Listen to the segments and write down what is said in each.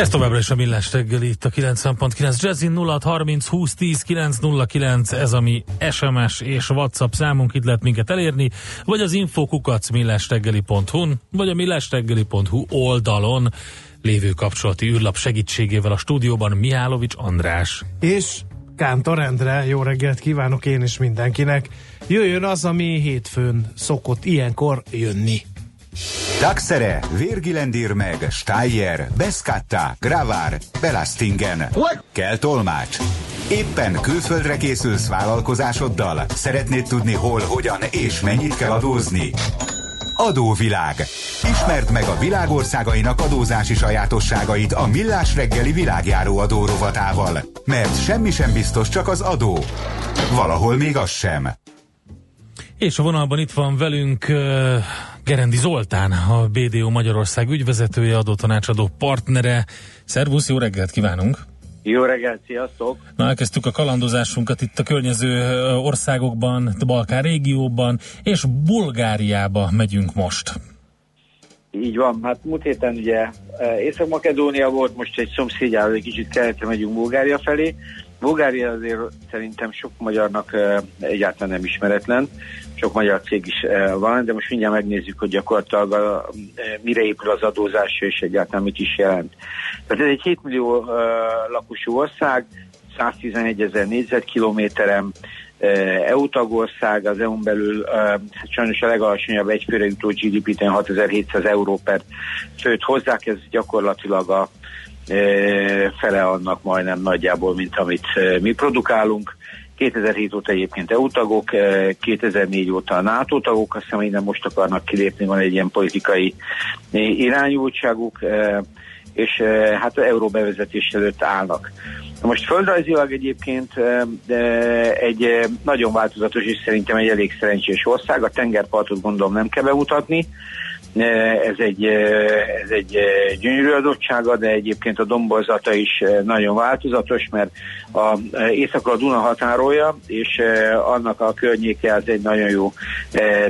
Ez továbbra is a Millás reggeli itt a 90.9 Jazzin 0630 20 10 909 ez a mi SMS és WhatsApp számunk, itt lehet minket elérni, vagy az infokukac millásreggeli.hu vagy a millásreggeli.hu oldalon lévő kapcsolati űrlap segítségével a stúdióban Mihálovics András. És Kántor Endre, jó reggelt kívánok én is mindenkinek. Jöjjön az, ami hétfőn szokott ilyenkor jönni. Daxere, Virgilendir meg, Steyer, Beskatta, Gravár, Belastingen. Kell tolmács. Éppen külföldre készülsz vállalkozásoddal? Szeretnéd tudni hol, hogyan és mennyit kell adózni? Adóvilág. Ismerd meg a világországainak adózási sajátosságait a Millás reggeli világjáró adó rovatával. Mert semmi sem biztos, csak az adó. Valahol még az sem. És a vonalban itt van velünk uh, Gerendi Zoltán, a BDO Magyarország ügyvezetője, adótanácsadó partnere. Szervusz, jó reggelt kívánunk! Jó reggelt, sziasztok! Na, elkezdtük a kalandozásunkat itt a környező országokban, a Balkán régióban, és Bulgáriába megyünk most. Így van, hát múlt héten ugye Észak-Makedónia volt, most egy szomszédjáról egy kicsit keletre megyünk Bulgária felé. Bulgária azért szerintem sok magyarnak egyáltalán nem ismeretlen, sok magyar cég is van, de most mindjárt megnézzük, hogy gyakorlatilag a, mire épül az adózás, és egyáltalán mit is jelent. Tehát ez egy 7 millió lakosú ország, 111 ezer négyzetkilométerem, EU tagország, az EU-n belül hát sajnos a legalacsonyabb egyfőre jutó GDP-ten 6700 euró per főt hozzák, ez gyakorlatilag a fele annak majdnem nagyjából, mint amit mi produkálunk. 2007 óta egyébként EU tagok, 2004 óta a NATO tagok, azt hiszem, innen most akarnak kilépni, van egy ilyen politikai irányultságuk, és hát euró bevezetés előtt állnak. Most földrajzilag egyébként egy nagyon változatos és szerintem egy elég szerencsés ország. A tengerpartot gondolom nem kell bemutatni. Ez egy, ez egy gyönyörű adottsága, de egyébként a domborzata is nagyon változatos, mert a északra a Duna határolja, és annak a környéke az egy nagyon jó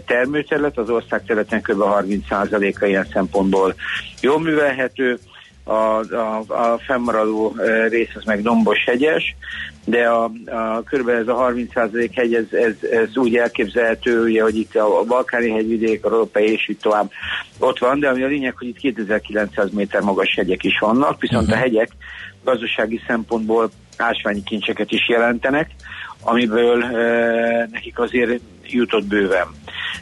termőterület, az ország területen kb. 30%-a ilyen szempontból jól művelhető, a, a, a fennmaradó rész az meg dombos hegyes, de a, a körülbelül ez a 30% hegy, ez, ez, ez úgy elképzelhető, ugye, hogy itt a, a balkáni hegyvidék, a Európai és itt tovább ott van, de ami a lényeg, hogy itt 2900 méter magas hegyek is vannak, viszont uh-huh. a hegyek gazdasági szempontból ásványi kincseket is jelentenek, amiből e, nekik azért jutott bőven.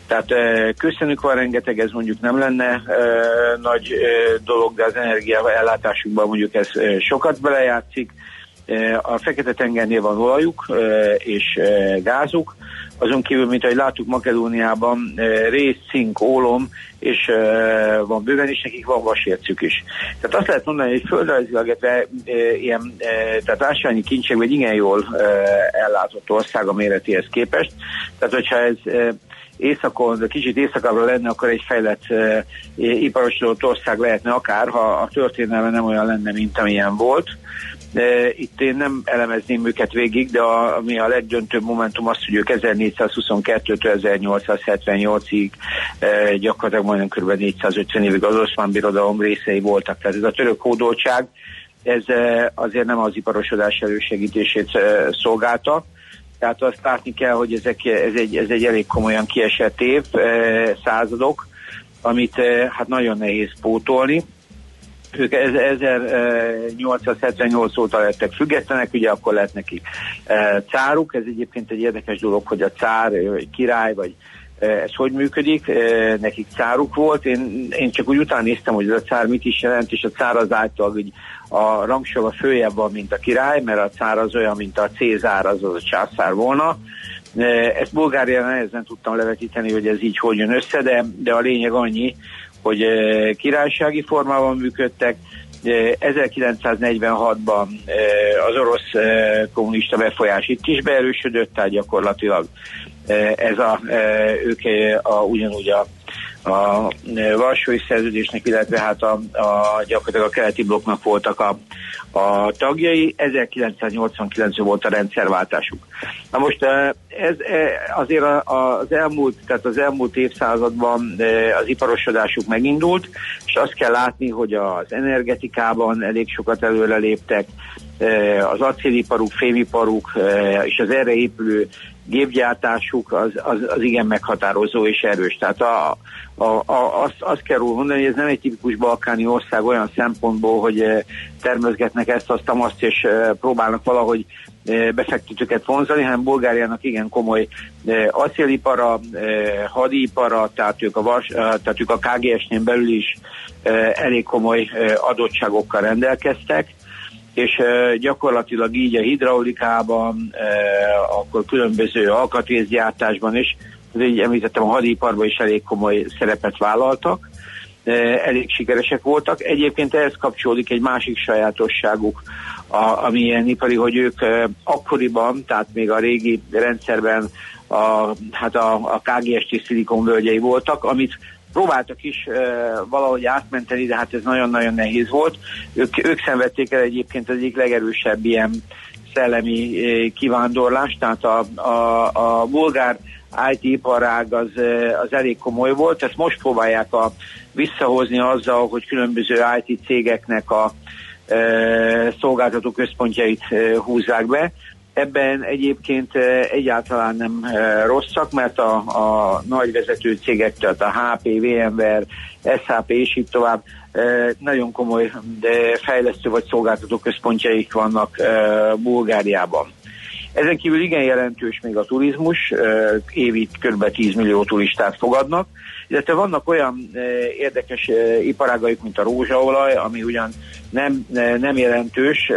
Tehát e, köszönjük van rengeteg, ez mondjuk nem lenne e, nagy e, dolog, de az energia ellátásukban mondjuk ez e, sokat belejátszik. E, a Fekete-tengernél van olajuk e, és e, gázuk, azon kívül, mint ahogy láttuk Makedóniában, rész, cink, ólom, és van bőven, és nekik van vasércük is. Tehát azt lehet mondani, hogy földrajzilag ilyen, tehát ásványi kincsek, vagy igen jól ellátott ország a méretéhez képest. Tehát, hogyha ez északon, de kicsit északabbra lenne, akkor egy fejlett uh, iparosodott ország lehetne akár, ha a történelme nem olyan lenne, mint amilyen volt. Itt én nem elemezném őket végig, de a, ami a legdöntőbb momentum az, hogy ők 1422-től 1878-ig e, gyakorlatilag majdnem kb. 450 évig az oszmán birodalom részei voltak. Tehát ez a török hódoltság, ez e, azért nem az iparosodás elősegítését e, szolgálta, tehát azt látni kell, hogy ezek, ez, egy, ez egy elég komolyan kiesett év, századok, amit hát nagyon nehéz pótolni. Ők 1878 óta lettek függetlenek, ugye akkor lett neki e, cáruk. Ez egyébként egy érdekes dolog, hogy a cár, király, vagy ez hogy működik, nekik cáruk volt, én, én csak úgy utána néztem, hogy ez a cár mit is jelent, és a cár az által hogy a rangsor följebb van, mint a király, mert a cár az olyan, mint a Cézár, az az a császár volna. Ezt Bulgáriában nehezen tudtam levetíteni, hogy ez így hogy jön össze, de, de a lényeg annyi, hogy királysági formában működtek, 1946-ban az orosz kommunista befolyás itt is beerősödött, tehát gyakorlatilag ez a, ők a, ugyanúgy a a Varsói Szerződésnek, illetve hát a, a gyakorlatilag a keleti blokknak voltak a, a tagjai. 1989 volt a rendszerváltásuk. Na most ez azért az elmúlt, tehát az elmúlt évszázadban az iparosodásuk megindult, és azt kell látni, hogy az energetikában elég sokat előreléptek, az acéliparuk, fémiparuk és az erre épülő gépgyártásuk az, az, az igen meghatározó és erős. Tehát a, a, a, azt, azt kell róla mondani, hogy ez nem egy tipikus balkáni ország olyan szempontból, hogy eh, termözgetnek ezt, azt, azt, és próbálnak valahogy befektetőket vonzani, hanem Bulgáriának igen komoly acélipara, hadipara, tehát ők a, vas, tehát ők a KGS-nél belül is elég komoly adottságokkal rendelkeztek és gyakorlatilag így a hidraulikában, akkor különböző alkatrészgyártásban is, az így említettem, a hadiparban is elég komoly szerepet vállaltak, elég sikeresek voltak. Egyébként ehhez kapcsolódik egy másik sajátosságuk, ami ilyen ipari, hogy ők akkoriban, tehát még a régi rendszerben a, hát a, a KGST szilikonvölgyei voltak, amit próbáltak is e, valahogy átmenteni, de hát ez nagyon-nagyon nehéz volt. Ők, ők szenvedték el egyébként az egyik legerősebb ilyen szellemi e, kivándorlás, tehát a, a, a bulgár IT iparág az, az elég komoly volt, ezt most próbálják a, visszahozni azzal, hogy különböző IT cégeknek a e, szolgáltató központjait e, húzzák be. Ebben egyébként egyáltalán nem rosszak, mert a, a nagy vezető cégek, tehát a HP, VMware, SAP és így tovább nagyon komoly fejlesztő vagy szolgáltató központjaik vannak Bulgáriában. Ezen kívül igen jelentős még a turizmus, évi kb. 10 millió turistát fogadnak, illetve vannak olyan érdekes iparágaik, mint a rózsaolaj, ami ugyan nem, nem jelentős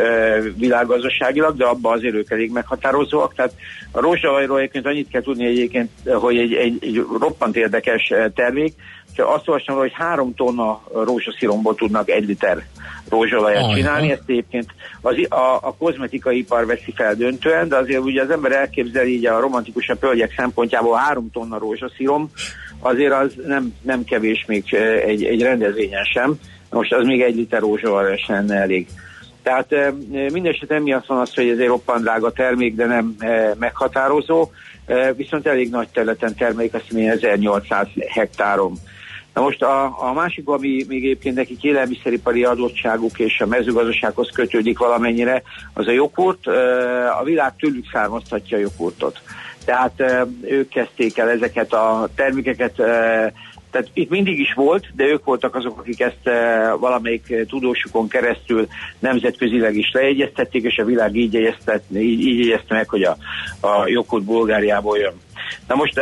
világgazdaságilag, de abban azért ők elég meghatározóak. Tehát a rózsaolajról egyébként annyit kell tudni egyébként, hogy egy, egy, egy roppant érdekes termék, azt olvastam, hogy három tonna rózsasziromból tudnak egy liter rózsolajat csinálni, ezt egyébként az, a, a kozmetikai ipar veszi fel döntően, de azért ugye az ember elképzeli így a romantikusabb hölgyek szempontjából három tonna rózsaszírom, azért az nem, nem kevés még egy, egy rendezvényen sem, most az még egy liter rózsolaj sem elég. Tehát mindesetre emiatt van az, hogy ez egy roppant drága termék, de nem meghatározó, viszont elég nagy területen termelik, azt mondja 1800 hektáron. Na most a, a másik, ami még egyébként nekik élelmiszeripari adottságuk és a mezőgazdasághoz kötődik valamennyire, az a jogurt. A világ tőlük származtatja a jogurtot. Tehát ők kezdték el ezeket a termékeket tehát itt mindig is volt, de ők voltak azok, akik ezt valamelyik tudósukon keresztül nemzetközileg is lejegyeztették, és a világ így jegyezte, így, így jegyezte meg, hogy a, a jogkút Bulgáriából jön. Na most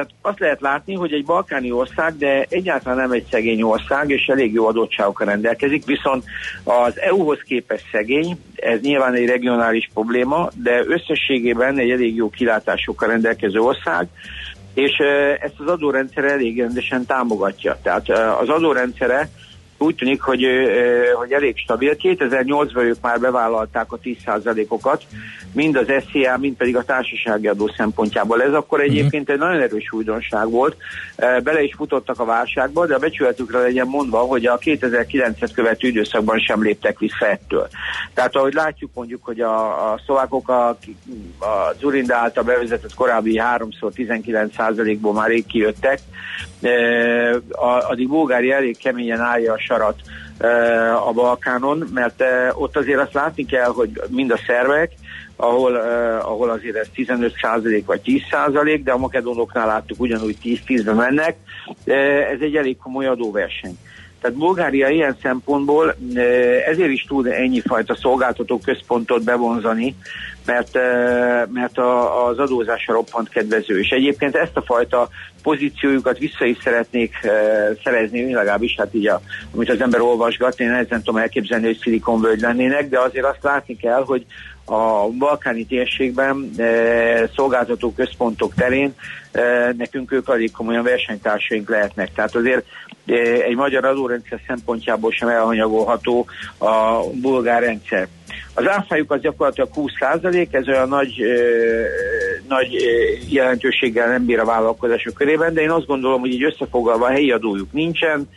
tehát azt lehet látni, hogy egy balkáni ország, de egyáltalán nem egy szegény ország, és elég jó adottságokkal rendelkezik, viszont az EU-hoz képest szegény, ez nyilván egy regionális probléma, de összességében egy elég jó kilátásokkal rendelkező ország, és ezt az adórendszer elég rendesen támogatja. Tehát az adórendszere úgy tűnik, hogy, hogy elég stabil. 2008-ban ők már bevállalták a 10%-okat, mind az SZIA, mind pedig a társasági adó szempontjából. Ez akkor mhm. egyébként egy nagyon erős újdonság volt. Bele is futottak a válságba, de a becsületükre legyen mondva, hogy a 2009-et követő időszakban sem léptek vissza ettől. Tehát ahogy látjuk mondjuk, hogy a, a szlovákok a, a Zurinda által bevezetett korábbi 3-szor 19%-ból már rég kijöttek, addig Bulgária elég keményen állja a sarat a Balkánon, mert ott azért azt látni kell, hogy mind a szervek, ahol, ahol azért ez 15 vagy 10 de a makedónoknál láttuk ugyanúgy 10-10-be mennek, ez egy elég komoly adóverseny. Tehát Bulgária ilyen szempontból ezért is tud ennyi fajta szolgáltató központot bevonzani, mert, mert a, az adózása roppant kedvező. És egyébként ezt a fajta pozíciójukat vissza is szeretnék szerezni, legalábbis hát így, a, amit az ember olvasgat, én ezen tudom elképzelni, hogy szilikonvölgy lennének, de azért azt látni kell, hogy a balkáni térségben szolgáltató központok terén nekünk ők alig komolyan versenytársaink lehetnek. Tehát azért egy magyar adórendszer szempontjából sem elhanyagolható a bulgár rendszer. Az áfájuk az gyakorlatilag 20 ez olyan nagy, ö, nagy jelentőséggel nem bír a vállalkozások körében, de én azt gondolom, hogy így összefoglalva a helyi adójuk nincsen,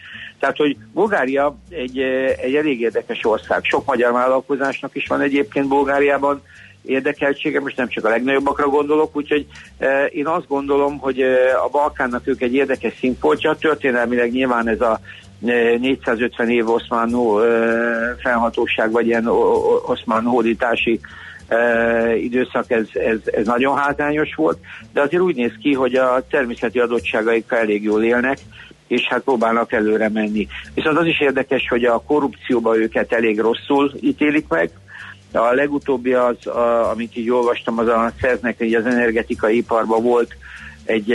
tehát, hogy Bulgária egy, egy elég érdekes ország. Sok magyar vállalkozásnak is van egyébként Bulgáriában érdekeltsége, most nem csak a legnagyobbakra gondolok, úgyhogy e, én azt gondolom, hogy e, a Balkánnak ők egy érdekes színfoltja, történelmileg nyilván ez a 450 év oszmán felhatóság, vagy ilyen oszmán hódítási időszak, ez, ez, ez nagyon hátrányos volt, de azért úgy néz ki, hogy a természeti adottságaikkal elég jól élnek, és hát próbálnak előre menni. Viszont az is érdekes, hogy a korrupcióba őket elég rosszul ítélik meg, a legutóbbi az, a, amit így olvastam, az a szerznek, hogy az energetikai iparban volt egy,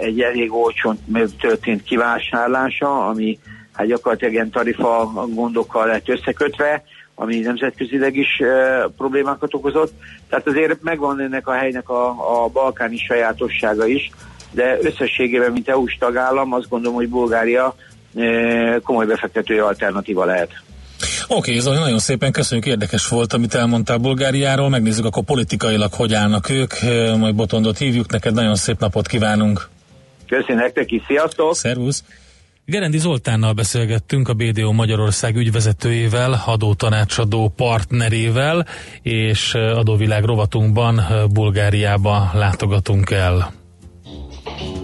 egy elég olcsón történt kivásárlása, ami hát gyakorlatilag ilyen tarifa gondokkal lett összekötve, ami nemzetközileg is e, problémákat okozott. Tehát azért megvan ennek a helynek a, a balkáni sajátossága is, de összességében, mint EU-s tagállam, azt gondolom, hogy Bulgária e, komoly befektetői alternatíva lehet. Oké, okay, Zoli, nagyon szépen köszönjük, érdekes volt, amit elmondtál Bulgáriáról, megnézzük akkor politikailag, hogy állnak ők, majd Botondot hívjuk, neked nagyon szép napot kívánunk. Köszönjük nektek is, sziasztok! Szervusz! Gerendi Zoltánnal beszélgettünk, a BDO Magyarország ügyvezetőjével, adótanácsadó partnerével, és adóvilág rovatunkban Bulgáriába látogatunk el. Aki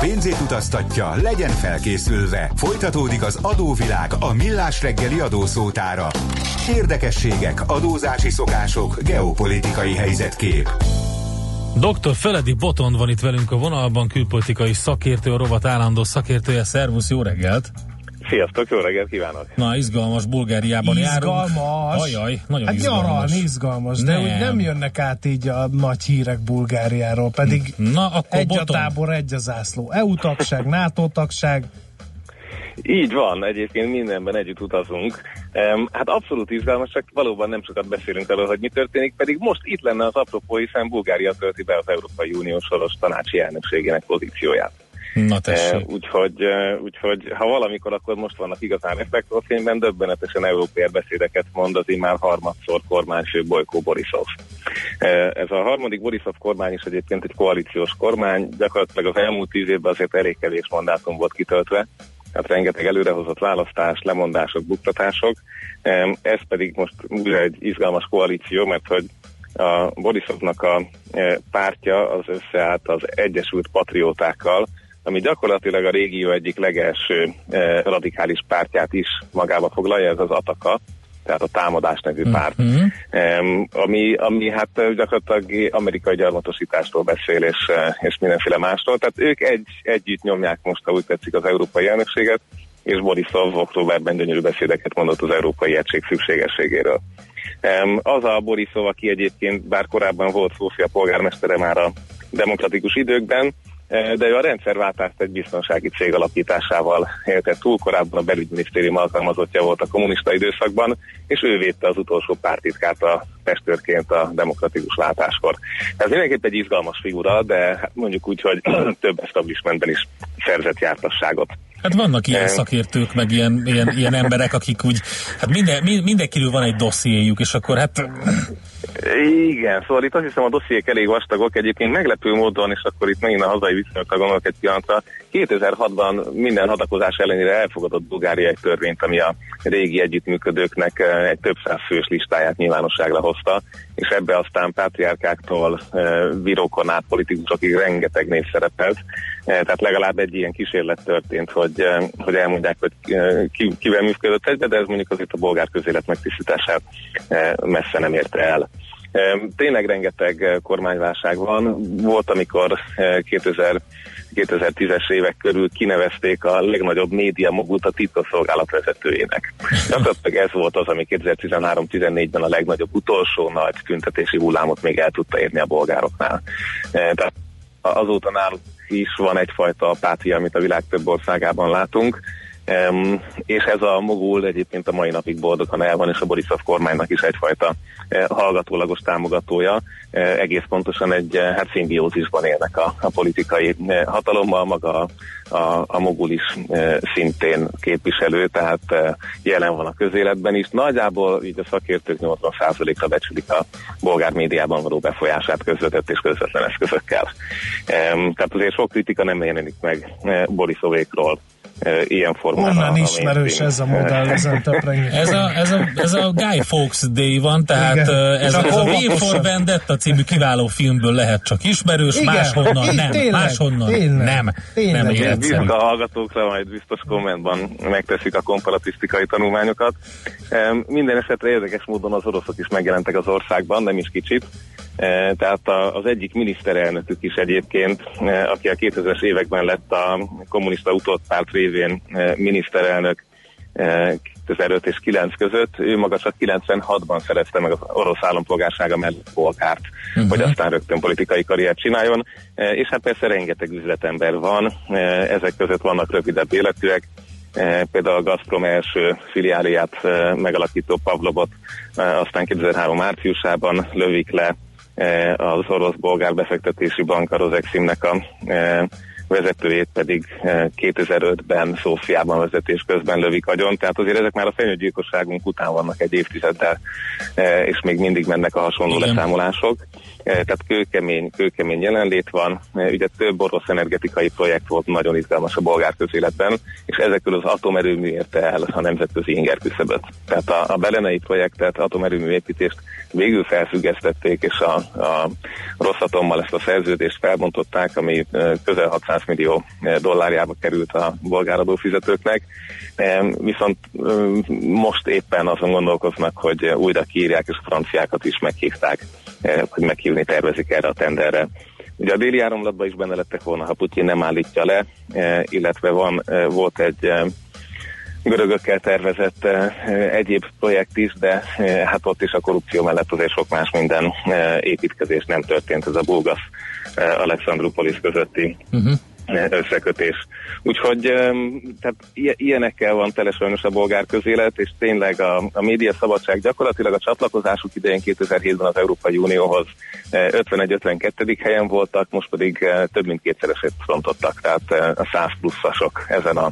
pénzét utaztatja, legyen felkészülve. Folytatódik az adóvilág a millás reggeli adószótára. Érdekességek, adózási szokások, geopolitikai helyzetkép. Dr. Feledi Botond van itt velünk a vonalban, külpolitikai szakértő, a rovat állandó szakértője. Szervusz, jó reggelt! Sziasztok, jó reggelt kívánok! Na, izgalmas Bulgáriában izgalmas. járunk. Ajaj, nagyon hát izgalmas. nyaralni izgalmas, de Nem. úgy nem jönnek át így a nagy hírek Bulgáriáról, pedig Na, akkor egy a Botond. tábor, egy a zászló. EU tagság, NATO tagság, Így van, egyébként mindenben együtt utazunk. Um, hát abszolút izgalmas, csak valóban nem sokat beszélünk arról, hogy mi történik, pedig most itt lenne az apropó, hiszen Bulgária tölti be az Európai Unió soros tanácsi elnökségének pozícióját. Na Uh, tessék. úgyhogy, uh, úgyhogy ha valamikor, akkor most vannak igazán reflektorfényben, döbbenetesen európai beszédeket mond az immár harmadszor kormányfő Bojkó Borisov. Uh, ez a harmadik Borisov kormány is egyébként egy koalíciós kormány, gyakorlatilag az elmúlt tíz évben azért elég kevés mandátum volt kitöltve, tehát rengeteg előrehozott választás, lemondások, buktatások. Ez pedig most újra egy izgalmas koalíció, mert hogy a Borisovnak a pártja az összeállt az Egyesült Patriótákkal, ami gyakorlatilag a régió egyik legelső e, radikális pártját is magába foglalja, ez az Ataka, tehát a Támadás nevű párt, Mhm. Em, ami, ami hát ö, gyakorlatilag amerikai gyarmatosításról beszél, és, eh, és mindenféle másról. Tehát ők egy, együtt nyomják most, ha úgy tetszik, az európai elnökséget, és Borisov októberben gyönyörű beszédeket mondott az európai egység szükségességéről. Az a Borisov, aki egyébként bár korábban volt Szófia polgármestere már a demokratikus időkben, eh, de ő a rendszerváltást egy biztonsági cég alapításával élte túl, korábban a belügyminisztérium alkalmazottja volt a kommunista időszakban, és ő védte az utolsó pártitkát a testőrként a demokratikus látáskor. Ez mindenképp egy izgalmas figura, de hát mondjuk úgy, hogy több establishmentben is szerzett jártasságot. Hát vannak ilyen szakértők, meg ilyen, ilyen, ilyen emberek, akik úgy, hát minden, mi- mindenkiről van egy dossziéjuk, és akkor hát Igen, szóval itt azt hiszem a dossziék elég vastagok, egyébként meglepő módon, és akkor itt megint a hazai viszonyokra gondolok egy pillanatra, 2006-ban minden hadakozás ellenére elfogadott Bulgária egy törvényt, ami a régi együttműködőknek eh, egy több száz fős listáját nyilvánosságra hozta, és ebbe aztán pátriárkáktól eh, bírókon át politikusokig rengeteg név szerepelt, Eh, tehát legalább egy ilyen kísérlet történt, hogy, eh, hogy elmondják, hogy eh, ki, kivel működött egybe, de ez mondjuk azért a bolgár közélet megtisztítását eh, messze nem érte el. Eh, Tényleg rengeteg eh, kormányválság van. Volt, amikor eh, 2000 2010-es évek körül kinevezték a legnagyobb média mogult a titkosszolgálat vezetőjének. Gyakorlatilag ez volt az, ami 2013-14-ben a legnagyobb utolsó nagy tüntetési hullámot még el tudta érni a bolgároknál. Eh, Tehát azóta náluk is van egyfajta apátia, amit a világ több országában látunk, Um, és ez a mogul egyébként a mai napig boldogan el van, és a Borisov kormánynak is egyfajta uh, hallgatólagos támogatója. Uh, egész pontosan egy uh, hát szimbiózisban élnek a, a politikai uh, hatalommal, maga a, a, a mogul is uh, szintén képviselő, tehát uh, jelen van a közéletben is. Nagyjából így a szakértők 80%-ra becsülik a bolgár médiában való befolyását közvetett és közvetlen eszközökkel. Um, tehát azért sok kritika nem jelenik meg uh, Borisovékról ilyen formában. Onnan a ismerős mainstream. ez a modell, ezen ez a, ez, a, ez a Guy Fawkes Day van, tehát Igen. ez, Csak ez a V for Vendetta című kiváló filmből lehet csak ismerős, Igen. máshonnan Így nem, tényleg, máshonnan tényleg, nem, tényleg. nem Én értem. a hallgatókra, majd biztos kommentban megteszik a komparatisztikai tanulmányokat. Minden esetre érdekes módon az oroszok is megjelentek az országban, nem is kicsit. E, Tehát az egyik miniszterelnökük is egyébként, e, aki a 2000-es években lett a kommunista utódpárt révén e, miniszterelnök e, 2005 és 9 között, ő maga csak 96-ban szerezte meg az orosz állampolgársága mellett polgárt, uh-huh. hogy aztán rögtön politikai karriert csináljon, és hát persze rengeteg üzletember van, ezek között vannak rövidebb életűek, például a Gazprom első filiáliát megalakító Pavlovot e, aztán 2003 márciusában lövik le e, az orosz-bolgár befektetési bank, a Rozeximnek a e, vezetőjét pedig eh, 2005-ben Szófiában vezetés közben lövik agyon, tehát azért ezek már a fenyőgyilkosságunk után vannak egy évtizeddel, eh, és még mindig mennek a hasonló Igen. leszámolások. Eh, Tehát kőkemény, kőkemény jelenlét van. Eh, Ugye több orosz energetikai projekt volt nagyon izgalmas a bolgár közéletben, és ezekről az atomerőmű érte el a nemzetközi inger küszöböt. Tehát a, a belenei projektet, atomerőmű építést végül felfüggesztették, és a, a Rosszatommal ezt a szerződést felbontották, ami eh, közel 600 100 millió dollárjába került a bolgár adófizetőknek, viszont most éppen azon gondolkoznak, hogy újra kiírják, és a franciákat is meghívták, hogy meghívni tervezik erre a tenderre. Ugye a déli áramlatban is benne lettek volna, ha Putyin nem állítja le, illetve van, volt egy görögökkel tervezett egyéb projekt is, de hát ott is a korrupció mellett azért sok más minden építkezés nem történt. Ez a Bulgasz Alexandropolis közötti uh-huh összekötés. Úgyhogy tehát ilyenekkel van tele sajnos a bolgár közélet, és tényleg a, a média szabadság gyakorlatilag a csatlakozásuk idején 2007-ben az Európai Unióhoz 51-52. helyen voltak, most pedig több mint kétszeresét frontottak, tehát a 100 pluszasok ezen a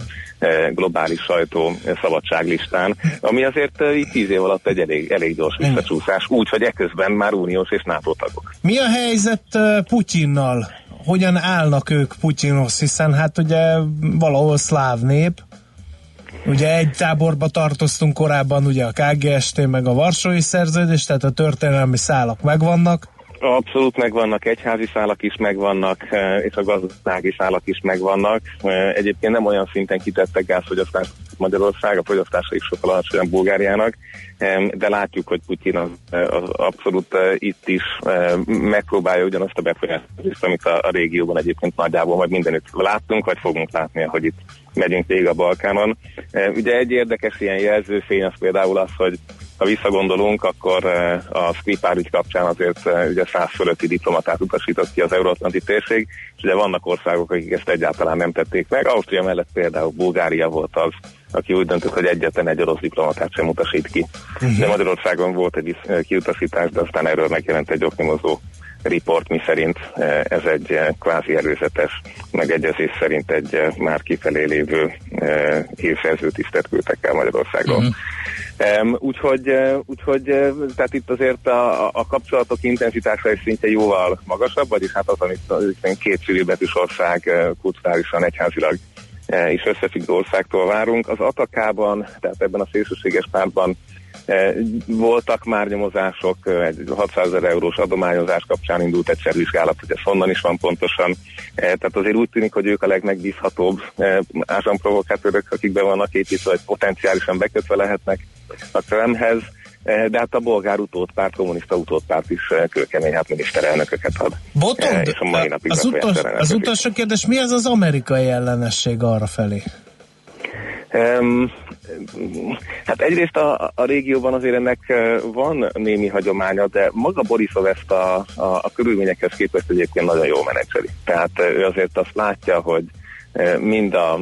globális sajtó szabadságlistán, ami azért így tíz év alatt egy elég, elég gyors visszacsúszás, úgy, hogy eközben már uniós és NATO tagok. Mi a helyzet Putyinnal? Hogyan állnak ők Putyinhoz, hiszen hát ugye valahol szláv nép, Ugye egy táborba tartoztunk korábban, ugye a KGST meg a Varsói Szerződés, tehát a történelmi szálak megvannak. Abszolút megvannak, egyházi szálak is megvannak, eh, és a gazdasági szálak is megvannak. Eh, egyébként nem olyan szinten kitettek gázfogyasztást Magyarország, a fogyasztása is sokkal alacsonyabb Bulgáriának, de látjuk, hogy Putyin az, az abszolút eh, itt is megpróbálja ugyanazt a befolyást, amit a, a régióban egyébként nagyjából majd mindenütt láttunk, vagy fogunk látni, hogy itt megyünk végig a Balkánon. Ugye egy érdekes ilyen jelzőfény az például az, hogy ha visszagondolunk, akkor eh, a Skripál ügy kapcsán azért eh, ugye száz fölötti diplomatát utasított ki az Euróatlanti térség, és ugye vannak országok, akik ezt egyáltalán nem tették meg. Ausztria mellett például Bulgária volt az, aki úgy döntött, hogy egyetlen egy orosz diplomatát sem utasít ki. Uh-huh. De Magyarországon volt egy kiutasítás, de aztán erről megjelent egy oknyomozó report, mi szerint ez egy kvázi előzetes megegyezés szerint egy már kifelé lévő hírszerző tisztet küldtek el Magyarországról. Um, úgyhogy, úgyhogy tehát itt azért a, a kapcsolatok intenzitása és szintje jóval magasabb, vagyis hát az, amit az, két civilbetűs ország kulturálisan, egyházilag is összefüggő országtól várunk. Az Atakában, tehát ebben a szélsőséges pártban voltak már nyomozások, uh, egy 600 ezer eurós adományozás kapcsán indult egy szervizsgálat, hogy ez honnan is van pontosan. Tehát azért úgy tűnik, hogy ők a legmegbízhatóbb ázsamprovokátőrök, akik be vannak építve, vagy potenciálisan bekötve lehetnek a Kremhez, de hát a bolgár utódpárt, kommunista utódpárt is kőkemény hát miniszterelnököket ad. Botond, és a mai napig az, utos, az utolsó kérdés, mi az az amerikai ellenesség arra felé? Um, hát egyrészt a, a régióban azért ennek van némi hagyománya, de maga Borisov ezt a, a, a körülményekhez képest egyébként nagyon jól menedzseli. Tehát ő azért azt látja, hogy mind a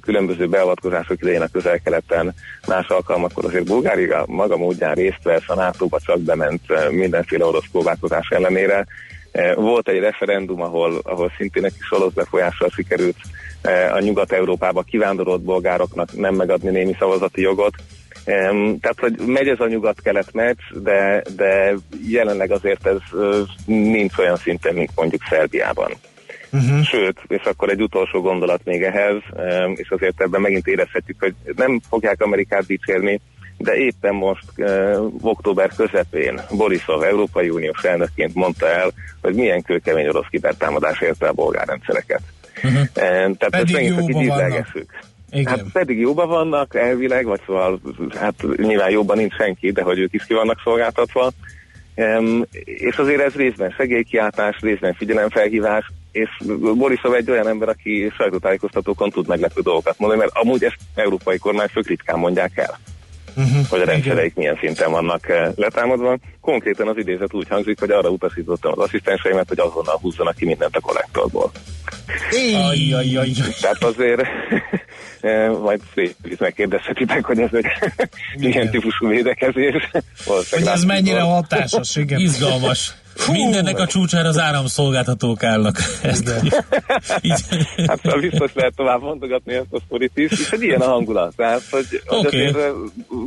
különböző beavatkozások idején a közel-keleten, más alkalmakkor azért Bulgária maga módján részt vesz, a nato csak bement mindenféle orosz próbálkozás ellenére. Volt egy referendum, ahol, ahol szintén egy kis orosz befolyással sikerült a Nyugat-Európába kivándorolt bolgároknak nem megadni némi szavazati jogot. Tehát, hogy megy ez a nyugat-kelet meccs, de, de jelenleg azért ez nincs olyan szinten, mint mondjuk Szerbiában. Uh-huh. Sőt, és akkor egy utolsó gondolat még ehhez, és azért ebben megint érezhetjük, hogy nem fogják Amerikát dicsérni, de éppen most október közepén Borisov Európai Uniós elnökként mondta el, hogy milyen kőkemény orosz kibertámadás érte a bolgár rendszereket. Uh-huh. Tehát pedig ezt megint csak így igen. Hát pedig jóban vannak elvileg, vagy szóval hát nyilván jobban nincs senki, de hogy ők is ki vannak szolgáltatva. Um, és azért ez részben segélykiáltás, részben figyelemfelhívás, és Borisov egy olyan ember, aki sajtótájékoztatókon tud meglepő dolgokat mondani, mert amúgy ezt európai kormányfők ritkán mondják el. Uh-huh. hogy a rendszereik milyen szinten vannak eh, letámadva. Konkrétan az idézet úgy hangzik, hogy arra utasítottam az asszisztenseimet, hogy azonnal húzzanak ki mindent a kollektorból. Tehát azért eh, majd szép megkérdezhetitek, hogy ez egy milyen típusú védekezés. Hogy ez mennyire hatásos, igen. Izgalmas. Fú, Mindennek a csúcsára az áramszolgáltatók állnak. Ezt így. hát biztos lehet tovább mondogatni ezt a sztorit is, egy ilyen a hangulat. Tehát, hogy, okay. hogy azért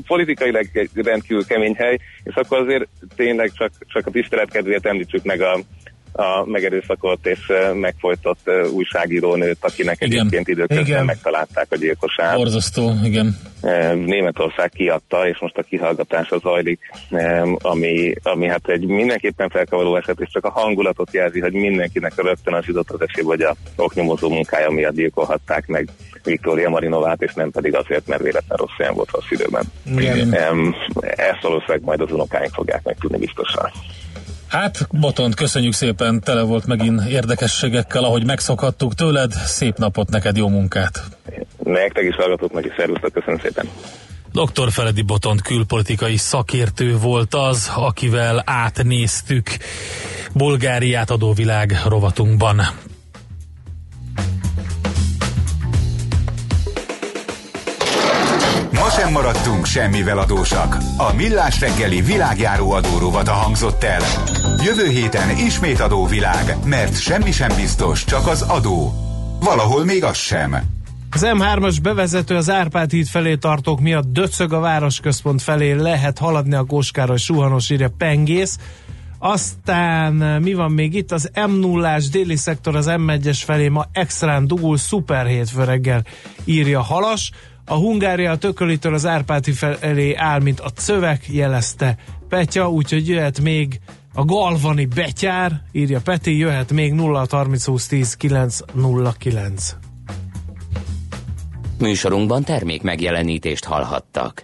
politikailag egy rendkívül kemény hely, és akkor azért tényleg csak, csak a tisztelet kedvéért említsük meg a a megerőszakolt és megfojtott újságírónőt, akinek igen. egyébként időközben igen. megtalálták a gyilkosát. Borzasztó, igen. Németország kiadta, és most a kihallgatása zajlik, ami, ami hát egy mindenképpen felkavaró eset, és csak a hangulatot jelzi, hogy mindenkinek rögtön az jutott az esély, hogy a oknyomozó munkája miatt gyilkolhatták meg Viktória Marinovát, és nem pedig azért, mert véletlen rossz olyan volt rossz időben. Igen. Ezt valószínűleg majd az unokáink fogják megtudni biztosan. Hát, Botont, köszönjük szépen, tele volt megint érdekességekkel, ahogy megszokhattuk tőled. Szép napot neked, jó munkát! Nektek is hallgatóknak is szervusztok, köszönöm szépen! Dr. Feledi Botont külpolitikai szakértő volt az, akivel átnéztük Bulgáriát adóvilág rovatunkban. Sem maradtunk semmivel adósak. A Millás reggeli világjáró adórovata hangzott el. Jövő héten ismét adóvilág, mert semmi sem biztos, csak az adó. Valahol még az sem. Az M3-as bevezető az Árpád híd felé tartók miatt döcög a városközpont felé, lehet haladni a Kóskáros suhanos írja Pengész. Aztán mi van még itt? Az M0-ás déli szektor az M1-es felé ma extrán dugul, szuper hétfő reggel írja Halas. A Hungária a Tökölitől az Árpáti felé áll, mint a cövek, jelezte Petya, úgyhogy jöhet még a Galvani Betyár, írja Peti, jöhet még 0 30 20 10 909. Műsorunkban termék megjelenítést hallhattak.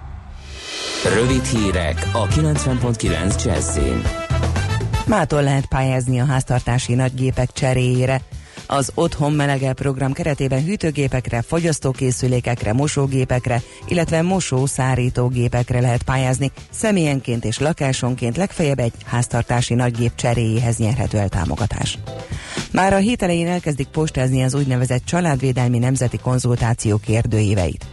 Rövid hírek a 90.9 Jazzin. Mától lehet pályázni a háztartási nagygépek cseréjére. Az Otthon Melegel program keretében hűtőgépekre, fogyasztókészülékekre, mosógépekre, illetve mosó-szárítógépekre lehet pályázni, személyenként és lakásonként legfeljebb egy háztartási nagygép cseréjéhez nyerhető el támogatás. Már a hét elején elkezdik postázni az úgynevezett családvédelmi nemzeti konzultáció kérdőíveit.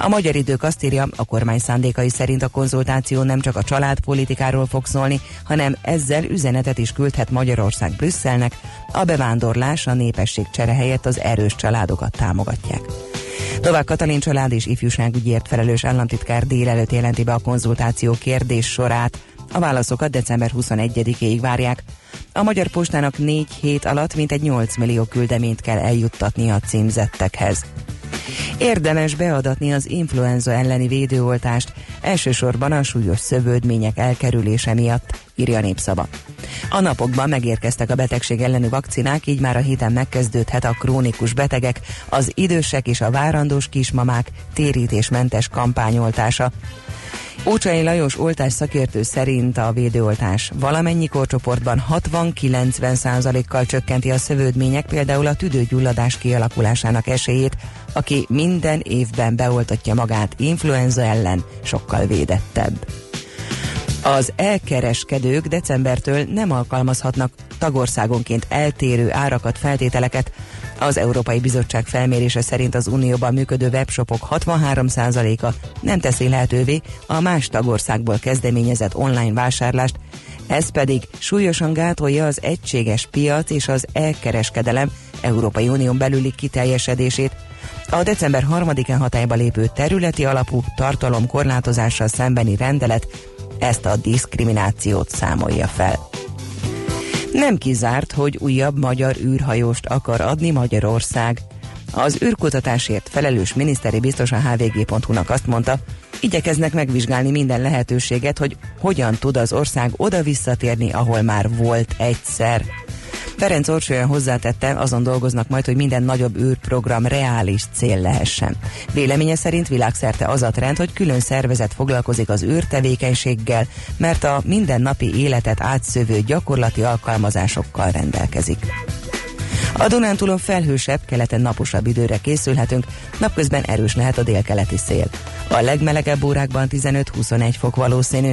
A magyar idők azt írja, a kormány szándékai szerint a konzultáció nem csak a családpolitikáról fog szólni, hanem ezzel üzenetet is küldhet Magyarország Brüsszelnek, a bevándorlás a népesség csere helyett az erős családokat támogatják. Novák Katalin család és ifjúságügyért felelős államtitkár délelőtt jelenti be a konzultáció kérdés sorát. A válaszokat december 21-ig várják. A Magyar Postának négy hét alatt mintegy 8 millió küldeményt kell eljuttatni a címzettekhez. Érdemes beadatni az influenza elleni védőoltást, elsősorban a súlyos szövődmények elkerülése miatt, írja a népszava. A napokban megérkeztek a betegség ellenű vakcinák, így már a héten megkezdődhet a krónikus betegek, az idősek és a várandós kismamák térítésmentes kampányoltása. Ócsai Lajos oltás szakértő szerint a védőoltás valamennyi korcsoportban 60-90 kal csökkenti a szövődmények, például a tüdőgyulladás kialakulásának esélyét, aki minden évben beoltatja magát influenza ellen, sokkal védettebb. Az elkereskedők decembertől nem alkalmazhatnak tagországonként eltérő árakat, feltételeket. Az Európai Bizottság felmérése szerint az Unióban működő webshopok 63%-a nem teszi lehetővé a más tagországból kezdeményezett online vásárlást, ez pedig súlyosan gátolja az egységes piac és az elkereskedelem Európai Unión belüli kiteljesedését, a december 3-án hatályba lépő területi alapú tartalomkorlátozással szembeni rendelet ezt a diszkriminációt számolja fel. Nem kizárt, hogy újabb magyar űrhajóst akar adni Magyarország. Az űrkutatásért felelős miniszteri biztos a hvg.hu-nak azt mondta, igyekeznek megvizsgálni minden lehetőséget, hogy hogyan tud az ország oda visszatérni, ahol már volt egyszer. Ferenc Orsolyan hozzátette, azon dolgoznak majd, hogy minden nagyobb űrprogram reális cél lehessen. Véleménye szerint világszerte az a trend, hogy külön szervezet foglalkozik az űrtevékenységgel, mert a mindennapi életet átszövő gyakorlati alkalmazásokkal rendelkezik. A Dunántúlon felhősebb, keleten naposabb időre készülhetünk, napközben erős lehet a délkeleti szél. A legmelegebb órákban 15-21 fok valószínű,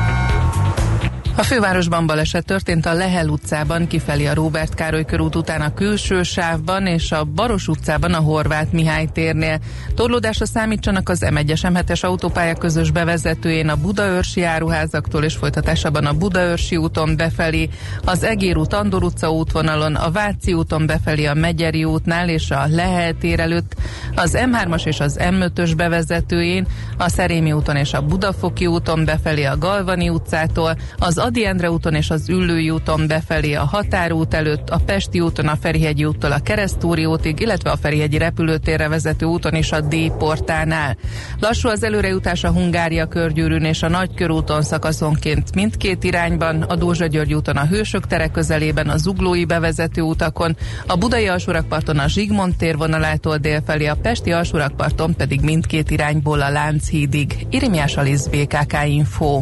a fővárosban baleset történt a Lehel utcában, kifelé a Róbert Károly körút után a külső sávban, és a Baros utcában a Horváth Mihály térnél. Torlódásra számítsanak az M1-es M7-es autópálya közös bevezetőjén a Budaörsi áruházaktól és folytatásában a Budaörsi úton befelé, az Egér út Andor utca útvonalon, a Váci úton befelé a Megyeri útnál és a Lehel tér előtt, az M3-as és az M5-ös bevezetőjén, a Szerémi úton és a Budafoki úton befelé a Galvani utcától, az Adi Endre úton és az Üllői úton befelé a Határút előtt, a Pesti úton a Ferihegyi úttól a Keresztúri útig, illetve a Ferihegyi repülőtérre vezető úton és a D-portánál. Lassú az előrejutás a Hungária körgyűrűn és a Nagykörúton szakaszonként mindkét irányban, a Dózsa György úton a Hősök tere közelében, a Zuglói bevezető utakon, a Budai alsórakparton a Zsigmond tér vonalától délfelé, a Pesti alsórakparton pedig mindkét irányból a Lánchídig. Irimiás Alisz BKK Info.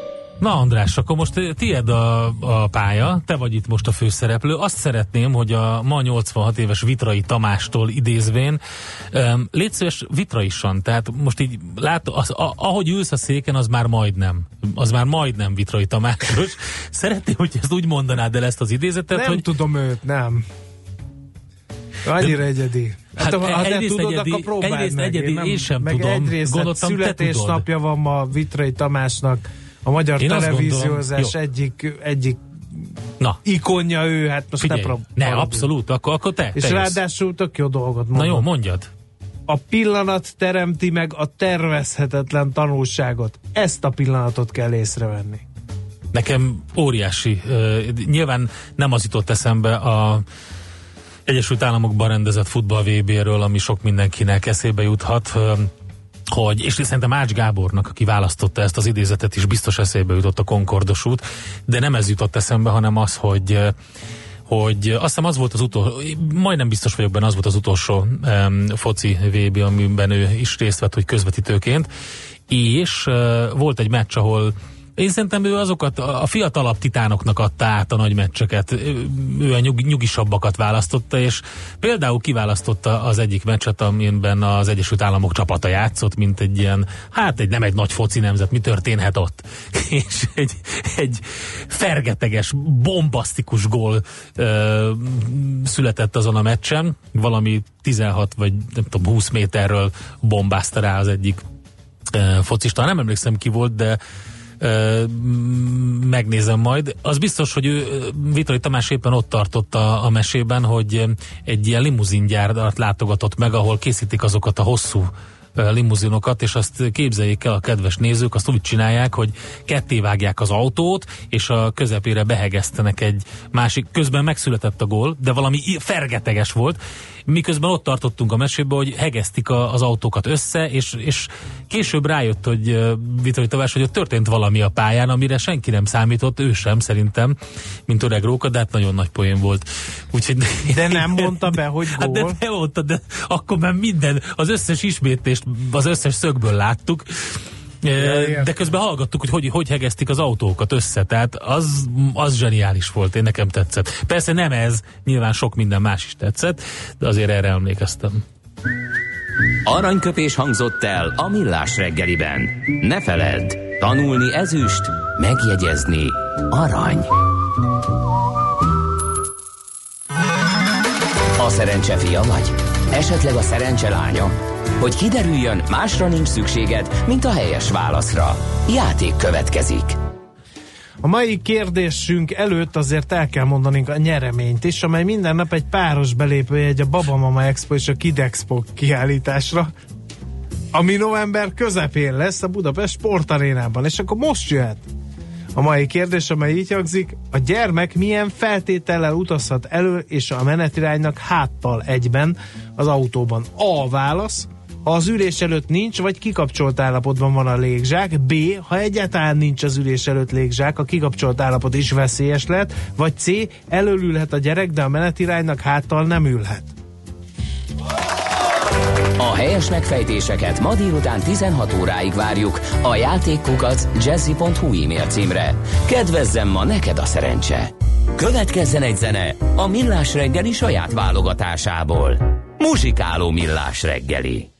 Na András, akkor most tiéd a, a pálya, te vagy itt most a főszereplő. Azt szeretném, hogy a ma 86 éves Vitrai Tamástól idézvén, um, légy szíves Vitraisan, tehát most így lát, az, a, ahogy ülsz a széken, az már majdnem, az már majdnem Vitrai Tamásos. Szeretném, hogy ezt úgy mondanád el ezt az idézetet, nem hogy... tudom őt, nem. Annyira egyedi. Hát, hát ha nem tudod, egyedi, akkor próbáld egyrészt meg. egyedi, én, én sem meg tudom. Egyrészt Gondoltam, születésnapja van ma Vitrai Tamásnak a magyar Én televíziózás egyik, egyik Na. ikonja ő, hát most Figyelj, ne pro- Ne, abszolút, akkor, akkor te. És te ráadásul tök jó dolgot mondom. Na jó, mondjad. A pillanat teremti meg a tervezhetetlen tanulságot. Ezt a pillanatot kell észrevenni. Nekem óriási. Nyilván nem az jutott eszembe a Egyesült Államokban rendezett futball VB-ről, ami sok mindenkinek eszébe juthat. Hogy, és szerintem Ács Gábornak, aki választotta ezt az idézetet is biztos eszébe jutott a Concordos út, de nem ez jutott eszembe, hanem az, hogy hogy azt hiszem az volt az utolsó, majdnem biztos vagyok benne, az volt az utolsó um, foci VB, amiben ő is részt vett, hogy közvetítőként, és uh, volt egy meccs, ahol én szerintem ő azokat a fiatalabb titánoknak adta át a nagy meccseket. Ő a nyug, nyugisabbakat választotta, és például kiválasztotta az egyik meccset, amiben az Egyesült Államok csapata játszott, mint egy ilyen, hát egy nem egy nagy foci nemzet, mi történhet ott? és egy, egy fergeteges, bombasztikus gól ö, született azon a meccsen, valami 16 vagy nem tudom, 20 méterről bombázta rá az egyik focista. Nem emlékszem ki volt, de megnézem majd. Az biztos, hogy ő, Vitali Tamás éppen ott tartott a, a mesében, hogy egy ilyen limuzingyárat látogatott meg, ahol készítik azokat a hosszú limuzinokat, és azt képzeljék el a kedves nézők, azt úgy csinálják, hogy ketté vágják az autót, és a közepére behegesztenek egy másik, közben megszületett a gól, de valami fergeteges volt, miközben ott tartottunk a mesébe, hogy hegesztik a, az autókat össze, és, és később rájött, hogy Vitali Tavás, hogy ott történt valami a pályán, amire senki nem számított, ő sem szerintem, mint öreg róka, de hát nagyon nagy poén volt. Úgyhogy, de nem mondta be, hogy gól? Hát de, de mondta, de akkor már minden, az összes ismétést, az összes szögből láttuk, de közben hallgattuk, hogy, hogy hogy hegesztik az autókat össze, tehát az, az zseniális volt, én nekem tetszett. Persze nem ez, nyilván sok minden más is tetszett, de azért erre emlékeztem. Aranyköpés hangzott el a millás reggeliben. Ne feledd, tanulni ezüst, megjegyezni arany. A szerencse fia vagy? Esetleg a szerencse lánya? Hogy kiderüljön, másra nincs szükséged, mint a helyes válaszra. Játék következik. A mai kérdésünk előtt azért el kell mondanunk a nyereményt is, amely minden nap egy páros belépője egy a Babamama Expo és a Kid Expo kiállításra, ami november közepén lesz a Budapest Sportarénában, és akkor most jöhet a mai kérdés, amely így hangzik, a gyermek milyen feltétellel utazhat elő és a menetiránynak háttal egyben az autóban? A válasz, ha az ülés előtt nincs, vagy kikapcsolt állapotban van a légzsák, B, ha egyáltalán nincs az ülés előtt légzsák, a kikapcsolt állapot is veszélyes lehet, vagy C, előülhet a gyerek, de a menetiránynak háttal nem ülhet. A helyes megfejtéseket ma délután 16 óráig várjuk a játékkukac jazzy.hu e-mail címre. Kedvezzem ma neked a szerencse! Következzen egy zene a Millás reggeli saját válogatásából. Muzsikáló Millás reggeli.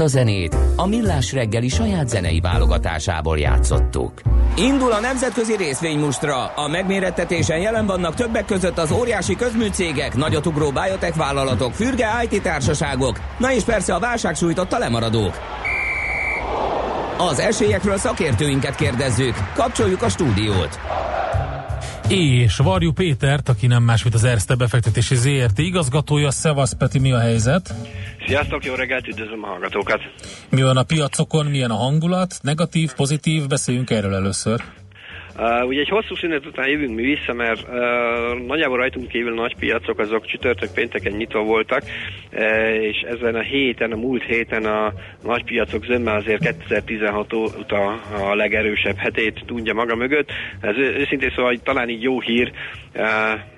Ezt a zenét a Millás reggeli saját zenei válogatásából játszottuk. Indul a nemzetközi részvénymustra. A megmérettetésen jelen vannak többek között az óriási közműcégek, nagyotugró biotech vállalatok, fürge IT társaságok, na és persze a válság sújtotta lemaradók. Az esélyekről szakértőinket kérdezzük. Kapcsoljuk a stúdiót. És Varjú Pétert, aki nem más, mint az Erste befektetési ZRT igazgatója. Szevasz Peti, mi a helyzet? Sziasztok, jó reggelt, üdvözlöm a hallgatókat! Mi van a piacokon, milyen a hangulat? Negatív, pozitív? Beszéljünk erről először. Uh, ugye egy hosszú szünet után jövünk mi vissza, mert uh, nagyjából rajtunk kívül nagy piacok azok csütörtök pénteken nyitva voltak, uh, és ezen a héten, a múlt héten a nagy piacok zömmel azért 2016 óta a legerősebb hetét tudja maga mögött. Ez őszintén szóval talán így jó hír, uh,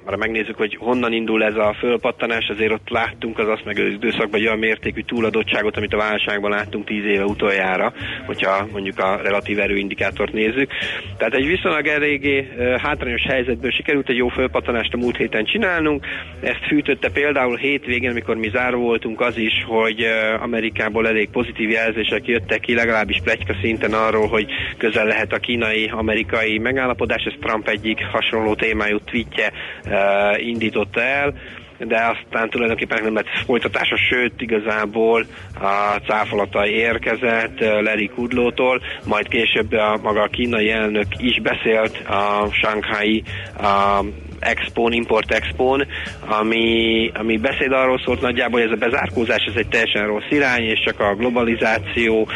arra megnézzük, hogy honnan indul ez a fölpattanás, azért ott láttunk az azt meg az időszakban egy olyan mértékű túladottságot, amit a válságban láttunk 10 éve utoljára, hogyha mondjuk a relatív erőindikátort nézzük. Tehát egy viszonylag eléggé hátrányos helyzetből sikerült egy jó fölpattanást a múlt héten csinálnunk. Ezt fűtötte például hétvégén, amikor mi záró voltunk az is, hogy Amerikából elég pozitív jelzések jöttek ki, legalábbis plegyka szinten arról, hogy közel lehet a kínai-amerikai megállapodás, ez Trump egyik hasonló témájú tweetje indította el de aztán tulajdonképpen nem lett folytatása, sőt igazából a cáfolata érkezett Larry Kudlótól, majd később a maga a kínai elnök is beszélt a Shanghai a Expon, Import Expon, ami, ami beszéd arról szólt nagyjából, hogy ez a bezárkózás ez egy teljesen rossz irány, és csak a globalizáció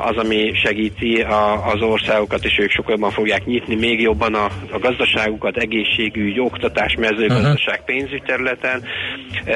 az, ami segíti a, az országokat, és ők sokkal jobban fogják nyitni még jobban a, a gazdaságukat, egészségügy, oktatás, mezőgazdaság, uh-huh. pénzügy területen,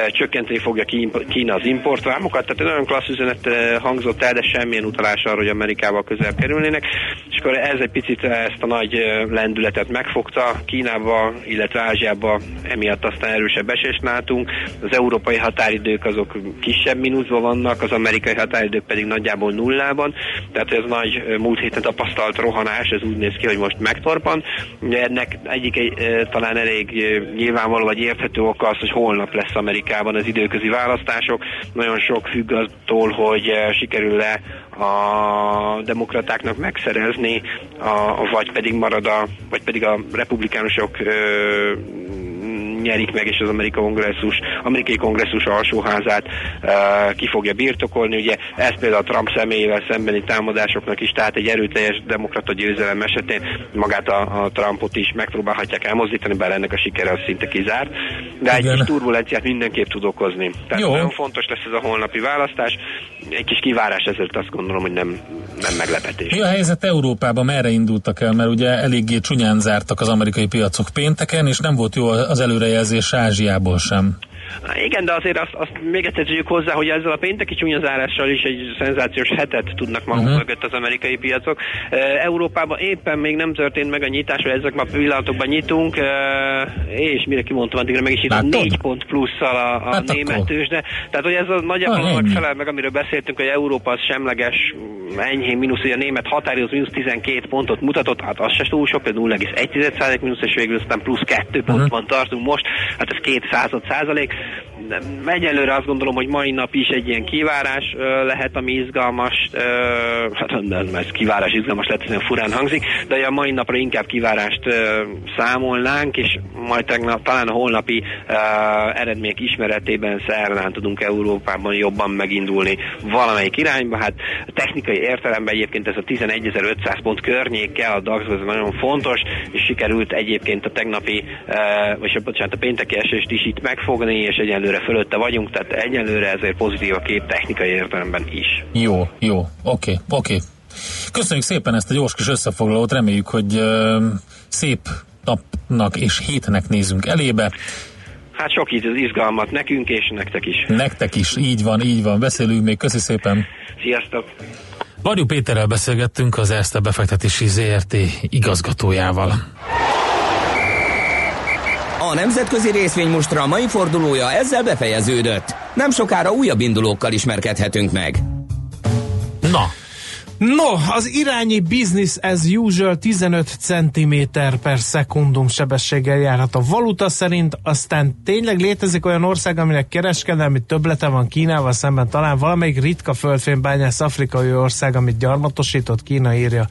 csökkenteni fogja Kína az importvámokat, tehát egy nagyon klassz üzenet hangzott el, de semmilyen utalás arra, hogy Amerikával közel kerülnének, és akkor ez egy picit ezt a nagy lendületet megfogta Kínába, illetve Ázsiában emiatt aztán erősebb esést látunk. Az európai határidők azok kisebb mínuszban vannak, az amerikai határidők pedig nagyjából nullában, tehát ez nagy múlt héten tapasztalt rohanás, ez úgy néz ki, hogy most megtorpan. Ennek egyik egy, talán elég nyilvánvaló vagy érthető oka az, hogy holnap lesz Amerikában az időközi választások. Nagyon sok függ attól, hogy sikerül-e a demokratáknak megszerezni, a, vagy pedig marad a, vagy pedig a republikánusok ö, nyerik meg, és az amerikai kongresszus, amerikai kongresszus alsóházát uh, ki fogja birtokolni. Ugye ez például a Trump személyével szembeni támadásoknak is, tehát egy erőteljes demokrata győzelem esetén magát a, a Trumpot is megpróbálhatják elmozdítani, bár ennek a sikere az szinte kizárt. De Igen. egy kis turbulenciát mindenképp tud okozni. Tehát Jó. nagyon fontos lesz ez a holnapi választás. Egy kis kivárás ezért azt gondolom, hogy nem, nem meglepetés. Mi a helyzet Európában? Merre indultak el? Mert ugye eléggé csúnyán zártak az amerikai piacok pénteken, és nem volt jó az előrejelzés Ázsiából sem. Igen, de azért azt, azt még egyszer tudjuk hozzá, hogy ezzel a pénteki csúnyazárással is egy szenzációs hetet tudnak maguk uh-huh. mögött az amerikai piacok. Európában éppen még nem történt meg a nyitás, hogy ezek a pillanatokban nyitunk, és mire kimondtam, addigra meg is nyitunk négy pont plusszal a, a hát német de Tehát, hogy ez az nagyjából ah, felel meg, amiről beszéltünk, hogy Európa az semleges, enyhén mínusz, hogy a német határoz mínusz 12 pontot mutatott, hát az se túl sok, 0,1 mínusz, és végül aztán plusz 2 uh-huh. pontban tartunk most, hát ez két század százalék. Egyelőre azt gondolom, hogy mai nap is egy ilyen kivárás lehet, ami izgalmas, hát nem, ez kivárás izgalmas lehet, hogy furán hangzik, de a mai napra inkább kivárást számolnánk, és majd tegnap, talán a holnapi eredmények ismeretében szerdán tudunk Európában jobban megindulni valamelyik irányba. Hát technikai értelemben egyébként ez a 11.500 pont környéke a DAX ez nagyon fontos, és sikerült egyébként a tegnapi, vagy bocsánat, a pénteki esést is itt megfogni, és egyelőre fölötte vagyunk, tehát egyelőre ezért pozitív a kép technikai értelemben is. Jó, jó, oké, okay, oké. Okay. Köszönjük szépen ezt a gyors kis összefoglalót, reméljük, hogy uh, szép napnak és hétnek nézünk elébe. Hát sok izgalmat nekünk és nektek is. Nektek is, így van, így van. Beszélünk még, köszi szépen. Sziasztok! Varjú Péterrel beszélgettünk az Erste befektetési ZRT igazgatójával. A nemzetközi részvénymustra mai fordulója ezzel befejeződött. Nem sokára újabb indulókkal ismerkedhetünk meg. Na, No, az irányi business as usual 15 cm per szekundum sebességgel járhat a valuta szerint, aztán tényleg létezik olyan ország, aminek kereskedelmi töblete van Kínával szemben, talán valamelyik ritka földfénybányász afrikai ország, amit gyarmatosított Kína írja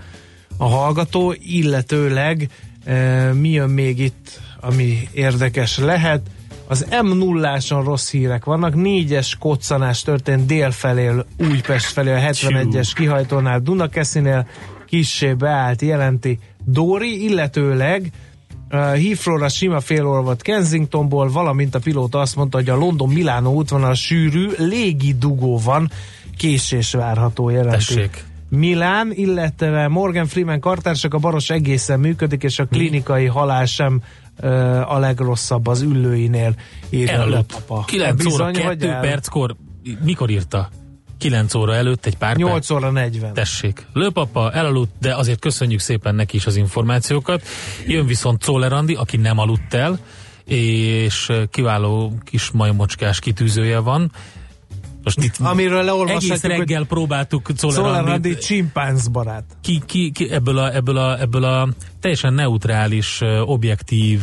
a hallgató, illetőleg e, mi jön még itt, ami érdekes lehet, az m 0 rossz hírek vannak, négyes koccanás történt dél felé, Újpest felé, a 71-es kihajtónál, Dunakeszinél, kissé beállt, jelenti Dóri, illetőleg uh, Heathrow-ra sima félolvat Kensingtonból, valamint a pilóta azt mondta, hogy a London-Milánó útvonal sűrű, légi dugó van, késés várható jelenti. Tessék. Milán, illetve Morgan Freeman kartársak a baros egészen működik, és a klinikai halál sem a legrosszabb az üllőinél írja Előtt. Lepapa. 9 óra Bizony, 2 el? perckor, mikor írta? 9 óra előtt egy pár 8 perc. óra 40. Tessék, Lőpapa elaludt, de azért köszönjük szépen neki is az információkat. Jön viszont Czoller Andi, aki nem aludt el, és kiváló kis majmocskás kitűzője van. Most itt Amiről leolvashatjuk, egész reggel hogy próbáltuk Czoller Andi csimpánz barát. ki, ki, ki ebből, a, ebből, a, ebből a teljesen neutrális, objektív,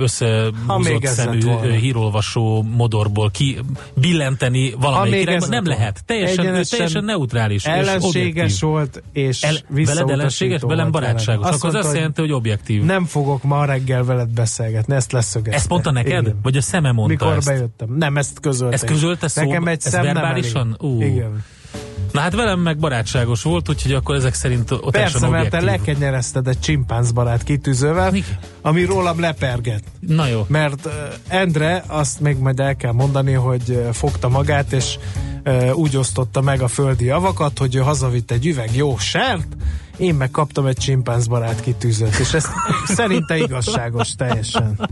összehúzott szemű volna. hírolvasó modorból ki billenteni valamelyik irányba. Nem lehet. Teljesen, teljesen neutrális és Ellenséges objektív. volt, és El, veled ellenséges, velem barátságos. velem. Akkor az azt mondta, jelenti, hogy objektív. Nem fogok ma reggel veled beszélgetni, ezt leszögezte. Ezt mondta neked? Igen. Vagy a szeme mondta Mikor ezt? bejöttem. Nem, ezt közölte. Ezt közölte szó? Nekem egy Ez szem verbálisan? Ú. Igen. Na hát velem meg barátságos volt, úgyhogy akkor ezek szerint ott Persze, mert te lekenyerezted egy csimpánzbarát kitűzővel, Igen. ami rólam leperget. Na jó. Mert uh, Endre, azt még majd el kell mondani, hogy uh, fogta magát, és uh, úgy osztotta meg a földi javakat, hogy ő hazavitt egy üveg jó sert, én meg kaptam egy csimpánzbarát kitűzőt, és ez szerinte igazságos teljesen.